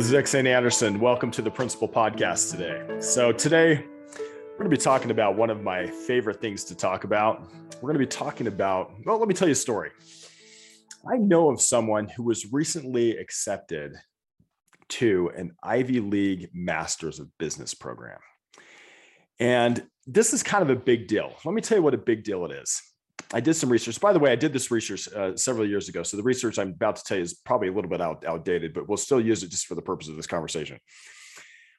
This is Xane Anderson. Welcome to the Principle Podcast today. So, today we're going to be talking about one of my favorite things to talk about. We're going to be talking about, well, let me tell you a story. I know of someone who was recently accepted to an Ivy League Masters of Business program. And this is kind of a big deal. Let me tell you what a big deal it is. I did some research. By the way, I did this research uh, several years ago. So the research I'm about to tell you is probably a little bit out, outdated, but we'll still use it just for the purpose of this conversation.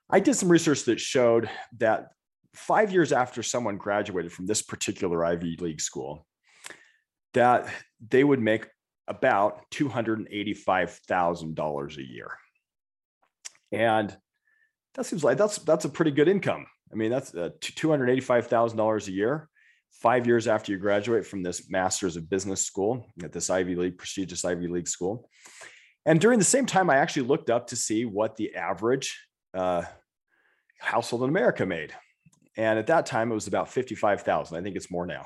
I did some research that showed that five years after someone graduated from this particular Ivy League school, that they would make about $285,000 a year. And that seems like that's that's a pretty good income. I mean, that's uh, $285,000 a year five years after you graduate from this master's of business school at this Ivy League, prestigious Ivy League school. And during the same time, I actually looked up to see what the average uh, household in America made. And at that time, it was about 55,000. I think it's more now.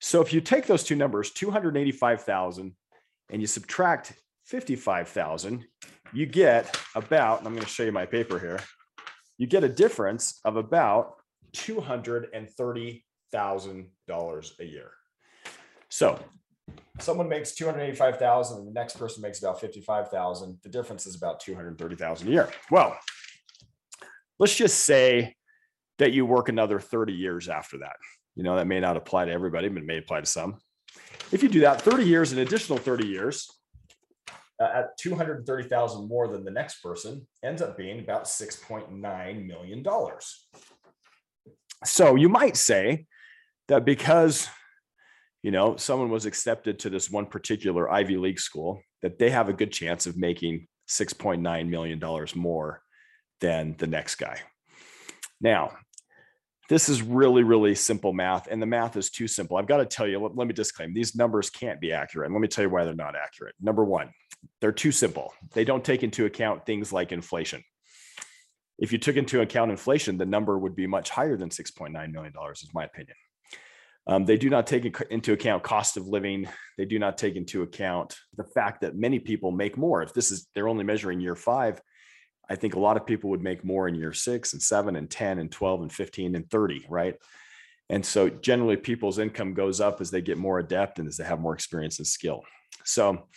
So if you take those two numbers, 285,000, and you subtract 55,000, you get about, I'm going to show you my paper here, you get a difference of about 230 thousand dollars a year. So someone makes 285,000 and the next person makes about 55,000. The difference is about 230,000 a year. Well, let's just say that you work another 30 years after that. You know, that may not apply to everybody, but it may apply to some. If you do that 30 years, an additional 30 years uh, at 230,000 more than the next person ends up being about 6.9 million dollars. So you might say, that because you know someone was accepted to this one particular ivy league school that they have a good chance of making 6.9 million dollars more than the next guy. Now this is really really simple math and the math is too simple. I've got to tell you let, let me disclaim these numbers can't be accurate and let me tell you why they're not accurate. Number one they're too simple. They don't take into account things like inflation. If you took into account inflation the number would be much higher than 6.9 million dollars is my opinion um, they do not take into account cost of living. They do not take into account the fact that many people make more. If this is they're only measuring year five, I think a lot of people would make more in year six and seven and 10 and 12 and 15 and 30, right? And so generally people's income goes up as they get more adept and as they have more experience and skill. So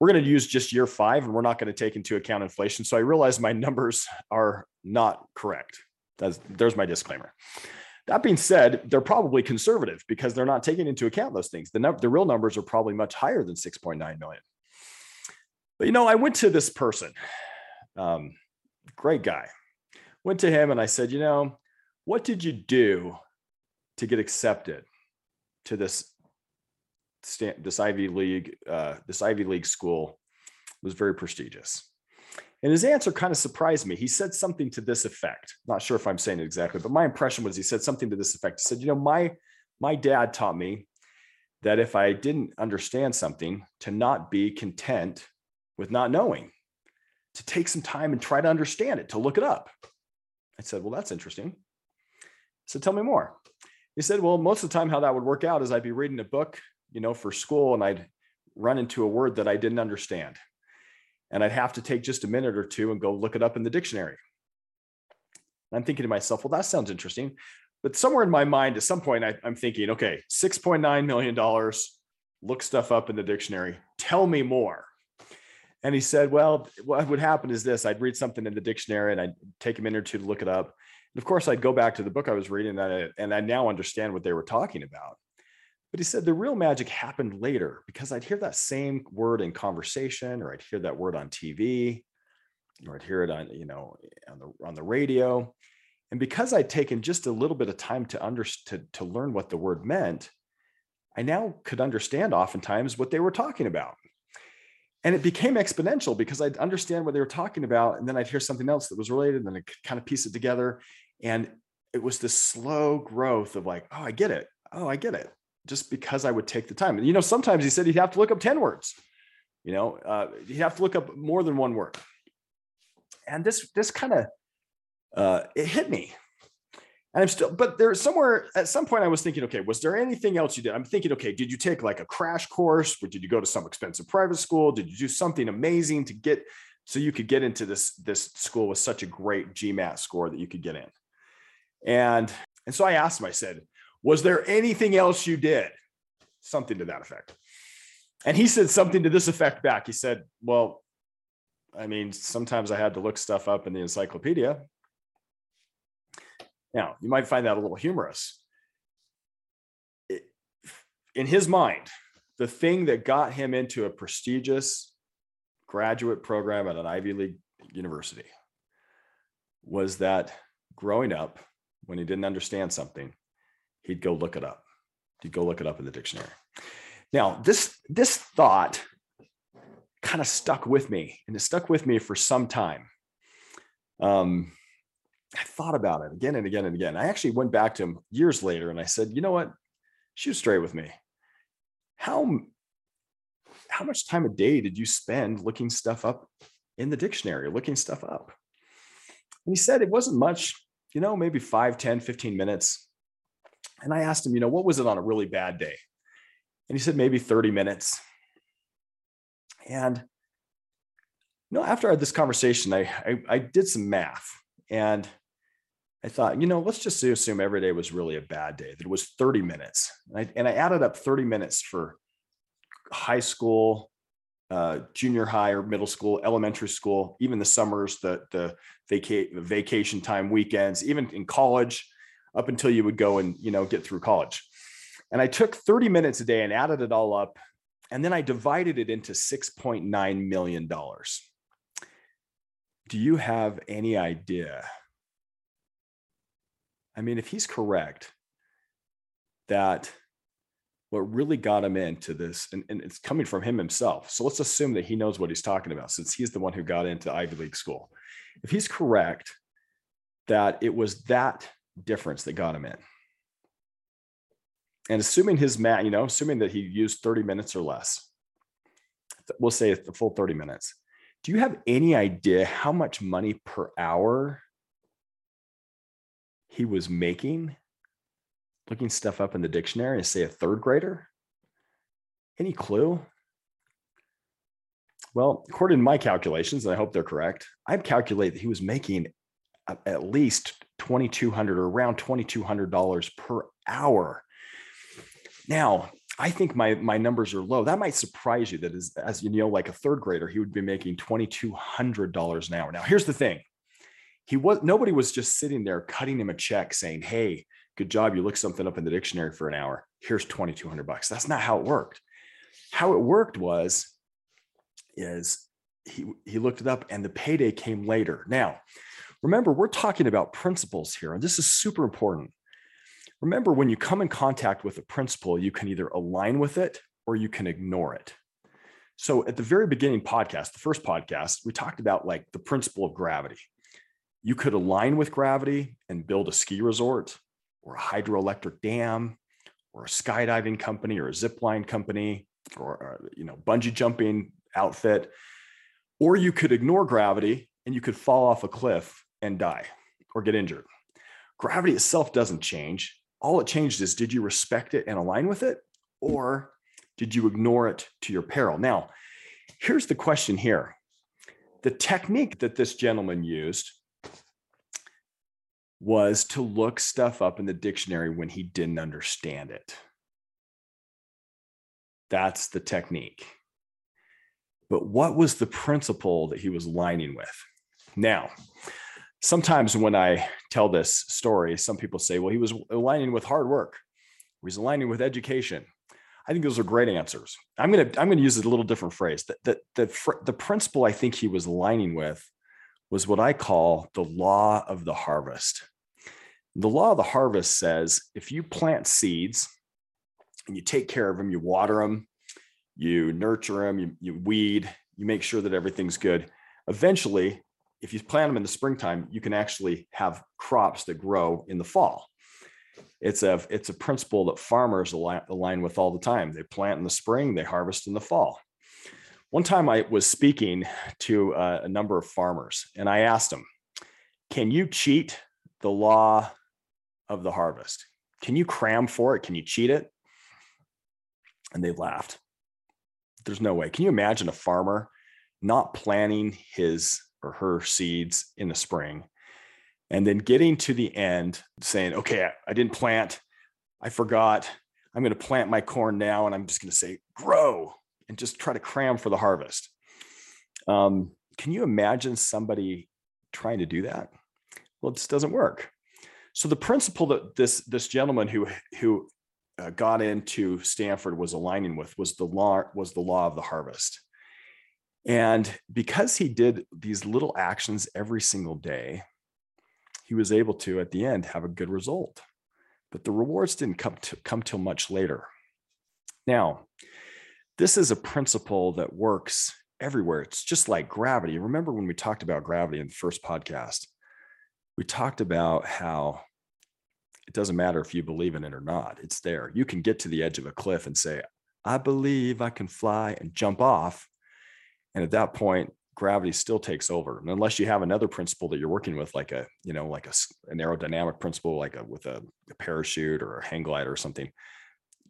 we're going to use just year five and we're not going to take into account inflation. So I realize my numbers are not correct. That's, there's my disclaimer. That being said, they're probably conservative because they're not taking into account those things. The, num- the real numbers are probably much higher than 6.9 million. But you know, I went to this person, um, great guy. Went to him and I said, you know, what did you do to get accepted to this this Ivy League uh, this Ivy League school? Was very prestigious. And his answer kind of surprised me. He said something to this effect. Not sure if I'm saying it exactly, but my impression was he said something to this effect. He said, "You know, my my dad taught me that if I didn't understand something, to not be content with not knowing, to take some time and try to understand it, to look it up." I said, "Well, that's interesting." So tell me more. He said, "Well, most of the time, how that would work out is I'd be reading a book, you know, for school, and I'd run into a word that I didn't understand." And I'd have to take just a minute or two and go look it up in the dictionary. And I'm thinking to myself, well, that sounds interesting. But somewhere in my mind, at some point, I, am thinking, okay, $6.9 million, look stuff up in the dictionary. Tell me more. And he said, well, what would happen is this I'd read something in the dictionary and I'd take a minute or two to look it up. And of course, I'd go back to the book I was reading and I, and I now understand what they were talking about. But he said the real magic happened later because I'd hear that same word in conversation, or I'd hear that word on TV, or I'd hear it on, you know, on the on the radio. And because I'd taken just a little bit of time to under to, to learn what the word meant, I now could understand oftentimes what they were talking about. And it became exponential because I'd understand what they were talking about. And then I'd hear something else that was related, and then I could kind of piece it together. And it was this slow growth of like, oh, I get it. Oh, I get it just because I would take the time. And, you know, sometimes he said he'd have to look up 10 words, you know, uh, he'd have to look up more than one word. And this, this kind of, uh, it hit me. And I'm still, but there's somewhere at some point I was thinking, okay, was there anything else you did? I'm thinking, okay, did you take like a crash course or did you go to some expensive private school? Did you do something amazing to get so you could get into this this school with such a great GMAT score that you could get in. And and so I asked him, I said, was there anything else you did? Something to that effect. And he said something to this effect back. He said, Well, I mean, sometimes I had to look stuff up in the encyclopedia. Now, you might find that a little humorous. in his mind, the thing that got him into a prestigious graduate program at an Ivy League university was that growing up, when he didn't understand something, he'd go look it up. He'd go look it up in the dictionary. Now, this this thought kind of stuck with me, and it stuck with me for some time. Um, I thought about it again and again and again. I actually went back to him years later, and I said, "You know what? Shoot straight with me. How how much time a day did you spend looking stuff up in the dictionary, looking stuff up?" And he said it wasn't much, you know, maybe 5, 10, 15 minutes. And I asked him, you know, what was it on a really bad day? And he said maybe 30 minutes. And you know, after I had this conversation, I, I, I did some math and I thought, you know, let's just assume every day was really a bad day, that it was 30 minutes. And I, and I added up 30 minutes for high school, uh, junior high or middle school, elementary school, even the summers, the, the vaca- vacation time weekends, even in college, up until you would go and, you know, get through college. And I took 30 minutes a day and added it all up. And then I divided it into $6.9 million. Do you have any idea? I mean, if he's correct that what really got him into this, and, and, it's coming from him himself. So let's assume that he knows what he's talking about since he's the one who got into Ivy League school. If he's correct that it was that difference that got him in, and assuming his mat, you know, assuming that he used 30 minutes or less, we'll say the full 30 minutes. Do you have any idea how much money per hour he was making looking stuff up in the dictionary as say a third grader? Any clue? Well, according to my calculations, and I hope they're correct, I'd calculate that he was making at least 2200 or around $2200 per hour now, I think my my numbers are low. That might surprise you that as, as you know, like a third grader, he would be making $2,200 an hour. Now, here's the thing. He was nobody was just sitting there cutting him a check saying, Hey, good job. You looked something up in the dictionary for an hour. Here's 2,200 bucks. That's not how it worked. How it worked was, is he, he looked it up and the payday came later. Now, remember, we're talking about principles here, and this is super important remember when you come in contact with a principle, you can either align with it or you can ignore it. So at the very beginning podcast, the first podcast, we talked about like the principle of gravity. You could align with gravity and build a ski resort or a hydroelectric dam or a skydiving company or a zip line company or uh, you know bungee jumping outfit or you could ignore gravity and you could fall off a cliff and die or get injured. Gravity itself doesn't change. All it changed is did you respect it and align with it or did you ignore it to your peril? Now here's the question here. The technique that this gentleman used was to look stuff up in the dictionary when he didn't understand it. That's the technique. But what was the principle that he was lining with? Now sometimes when I tell this story, some people say, well, he was aligning with hard work. He was aligning with education. I think those are great answers. I'm to I'm to use a little different phrase. That the, the, the principle I think he was aligning with was what I call the law of the harvest. The law of the harvest says if you plant seeds and you take care of them, you water them, you nurture them, you, you weed, you make sure that everything's good. Eventually, if you plant them in the springtime, you can actually have crops that grow in the fall. It's a it's a principle that farmers align, align with all the time. They plant in the spring, they harvest in the fall. One time I was speaking to a, a number of farmers and I asked them, "Can you cheat the law of the harvest? Can you cram for it? Can you cheat it?" And they laughed. There's no way. Can you imagine a farmer not planning his or her seeds in the spring, and then getting to the end saying, okay, I didn't plant, I forgot. I'm going to plant my corn now and I'm just going to say, grow and just try to cram for the harvest. Um, can you imagine somebody trying to do that? Well, it just doesn't work. So the principle that this this gentleman who who uh, got into Stanford was aligning with was the law was the law of the harvest. And because he did these little actions every single day, he was able to at the end have a good result. But the rewards didn't come to come till much later. Now, this is a principle that works everywhere. It's just like gravity. Remember when we talked about gravity in the first podcast? We talked about how it doesn't matter if you believe in it or not, it's there. You can get to the edge of a cliff and say, I believe I can fly and jump off. And at that point, gravity still takes over. And unless you have another principle that you're working with, like a, you know, like a, an aerodynamic principle, like a, with a, a parachute or a hang glider or something,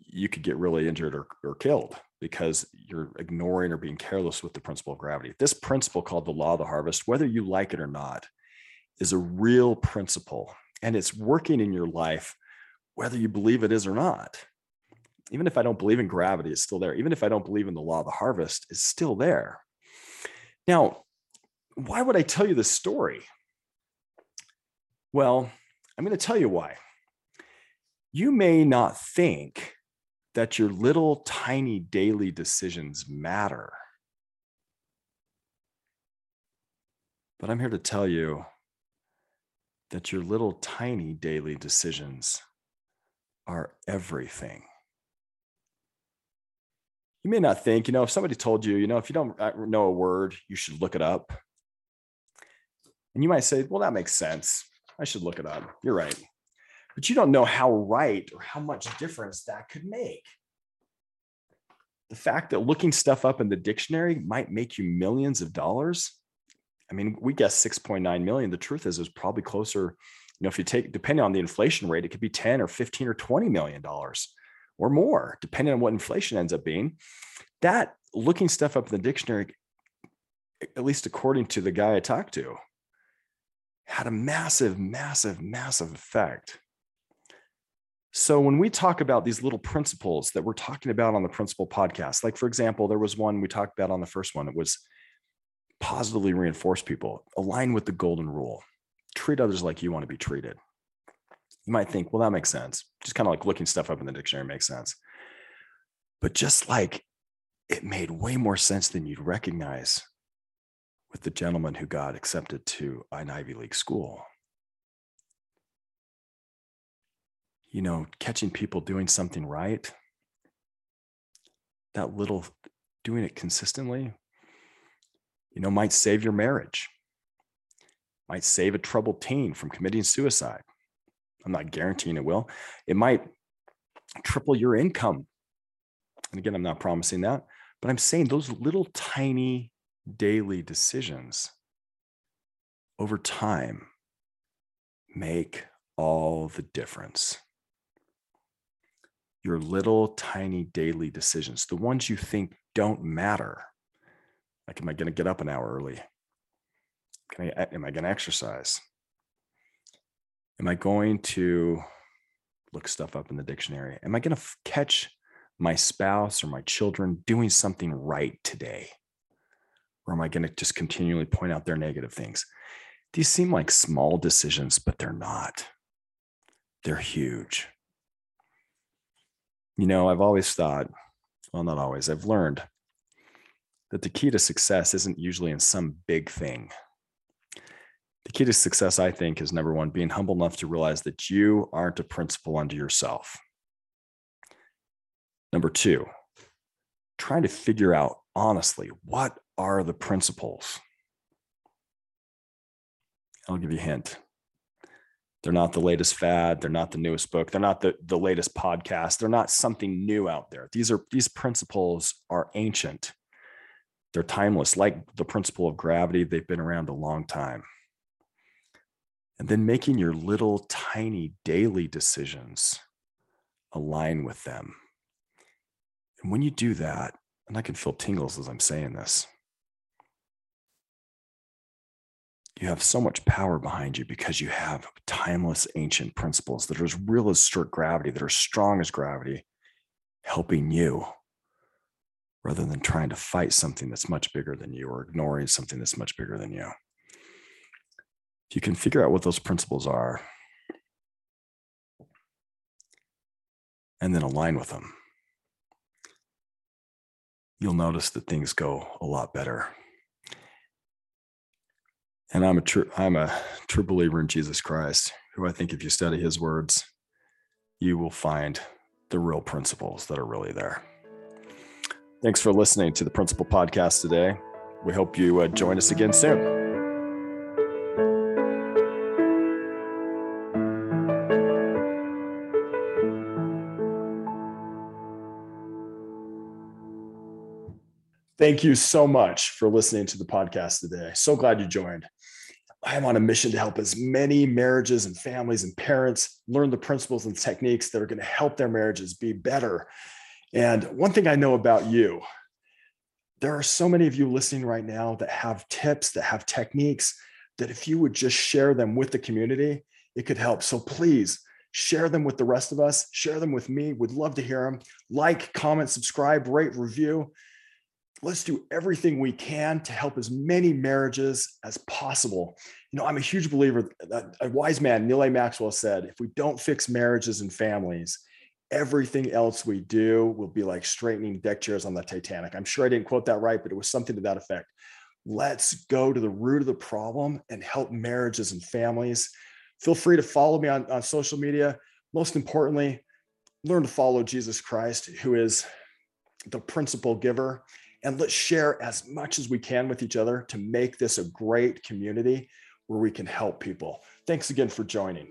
you could get really injured or, or killed because you're ignoring or being careless with the principle of gravity. This principle called the law of the harvest, whether you like it or not, is a real principle and it's working in your life, whether you believe it is or not. Even if I don't believe in gravity, it's still there. Even if I don't believe in the law of the harvest, it's still there. Now, why would I tell you this story? Well, I'm going to tell you why. You may not think that your little tiny daily decisions matter. But I'm here to tell you that your little tiny daily decisions are everything. You may not think, you know, if somebody told you, you know, if you don't uh, know a word, you should look it up. And you might say, well, that makes sense. I should look it up. You're right. But you don't know how right or how much difference that could make. The fact that looking stuff up in the dictionary might make you millions of dollars I mean, we guess 6.9 million. The truth is, is probably closer. You know, if you take, depending on the inflation rate, it could be 10 or 15 or 20 million dollars or more, depending on what inflation ends up being. That looking stuff up in the dictionary, at least according to the guy I talked to, had a massive, massive, massive effect. So when we talk about these little principles that we're talking about on the principle podcast, like for example, there was one we talked about on the first one. It was positively reinforce people, align with the golden rule, treat others like you want to be treated. You might think, well, that makes sense. Just kind of like looking stuff up in the dictionary makes sense. But just like it made way more sense than you'd recognize with the gentleman who got accepted to an Ivy League school. You know, catching people doing something right, that little doing it consistently you know, might save your marriage, might save a troubled teen from committing suicide. I'm not guaranteeing it will. It might triple your income. And again, I'm not promising that, but I'm saying those little tiny daily decisions over time make all the difference. Your little tiny daily decisions, the ones you think don't matter, like, am I going to get up an hour early? Can I, am I going to exercise? Am I going to look stuff up in the dictionary? Am I going to f- catch my spouse or my children doing something right today? Or am I going to just continually point out their negative things? These seem like small decisions, but they're not. They're huge. You know, I've always thought, well, not always, I've learned that the key to success isn't usually in some big thing. The key to success, I think, is number one, being humble enough to realize that you aren't a principle unto yourself. Number two, trying to figure out honestly what are the principles. I'll give you a hint. They're not the latest fad. They're not the newest book. They're not the, the latest podcast. They're not something new out there. These are these principles are ancient they're timeless, like the principle of gravity. They've been around a long time. And then making your little tiny daily decisions align with them. And when you do that, and I can feel tingles as I'm saying this, you have so much power behind you because you have timeless ancient principles that are as real as strict gravity, that are strong as gravity, helping you rather than trying to fight something that's much bigger than you or ignoring something that's much bigger than you. If you can figure out what those principles are and then align with them, you'll notice that things go a lot better. And I'm a true I'm a true believer in Jesus Christ, who I think if you study his words, you will find the real principles that are really there. Thanks for listening to the Principle Podcast today. We hope you uh, join us again soon. Thank you so much for listening to the podcast today. So glad you joined. I am on a mission to help as many marriages and families and parents learn the principles and techniques that are going to help their marriages be better and one thing I know about you, there are so many of you listening right now that have tips, that have techniques, that if you would just share them with the community, it could help. So please share them with the rest of us, share them with me. We'd love to hear them. Like, comment, subscribe, rate, review. Let's do everything we can to help as many marriages as possible. You know, I'm a huge believer that a wise man, Neal A. Maxwell, said if we don't fix marriages and families, everything else we do will be like straightening deck chairs on the Titanic. I'm sure I didn't quote that right, but it was something to that effect. Let's go to the root of the problem and help marriages and families. Feel free to follow me on, on social media. Most importantly, learn to follow Jesus Christ, who is the principle giver. And let's share as much as we can with each other to make this a great community where we can help people. Thanks again for joining.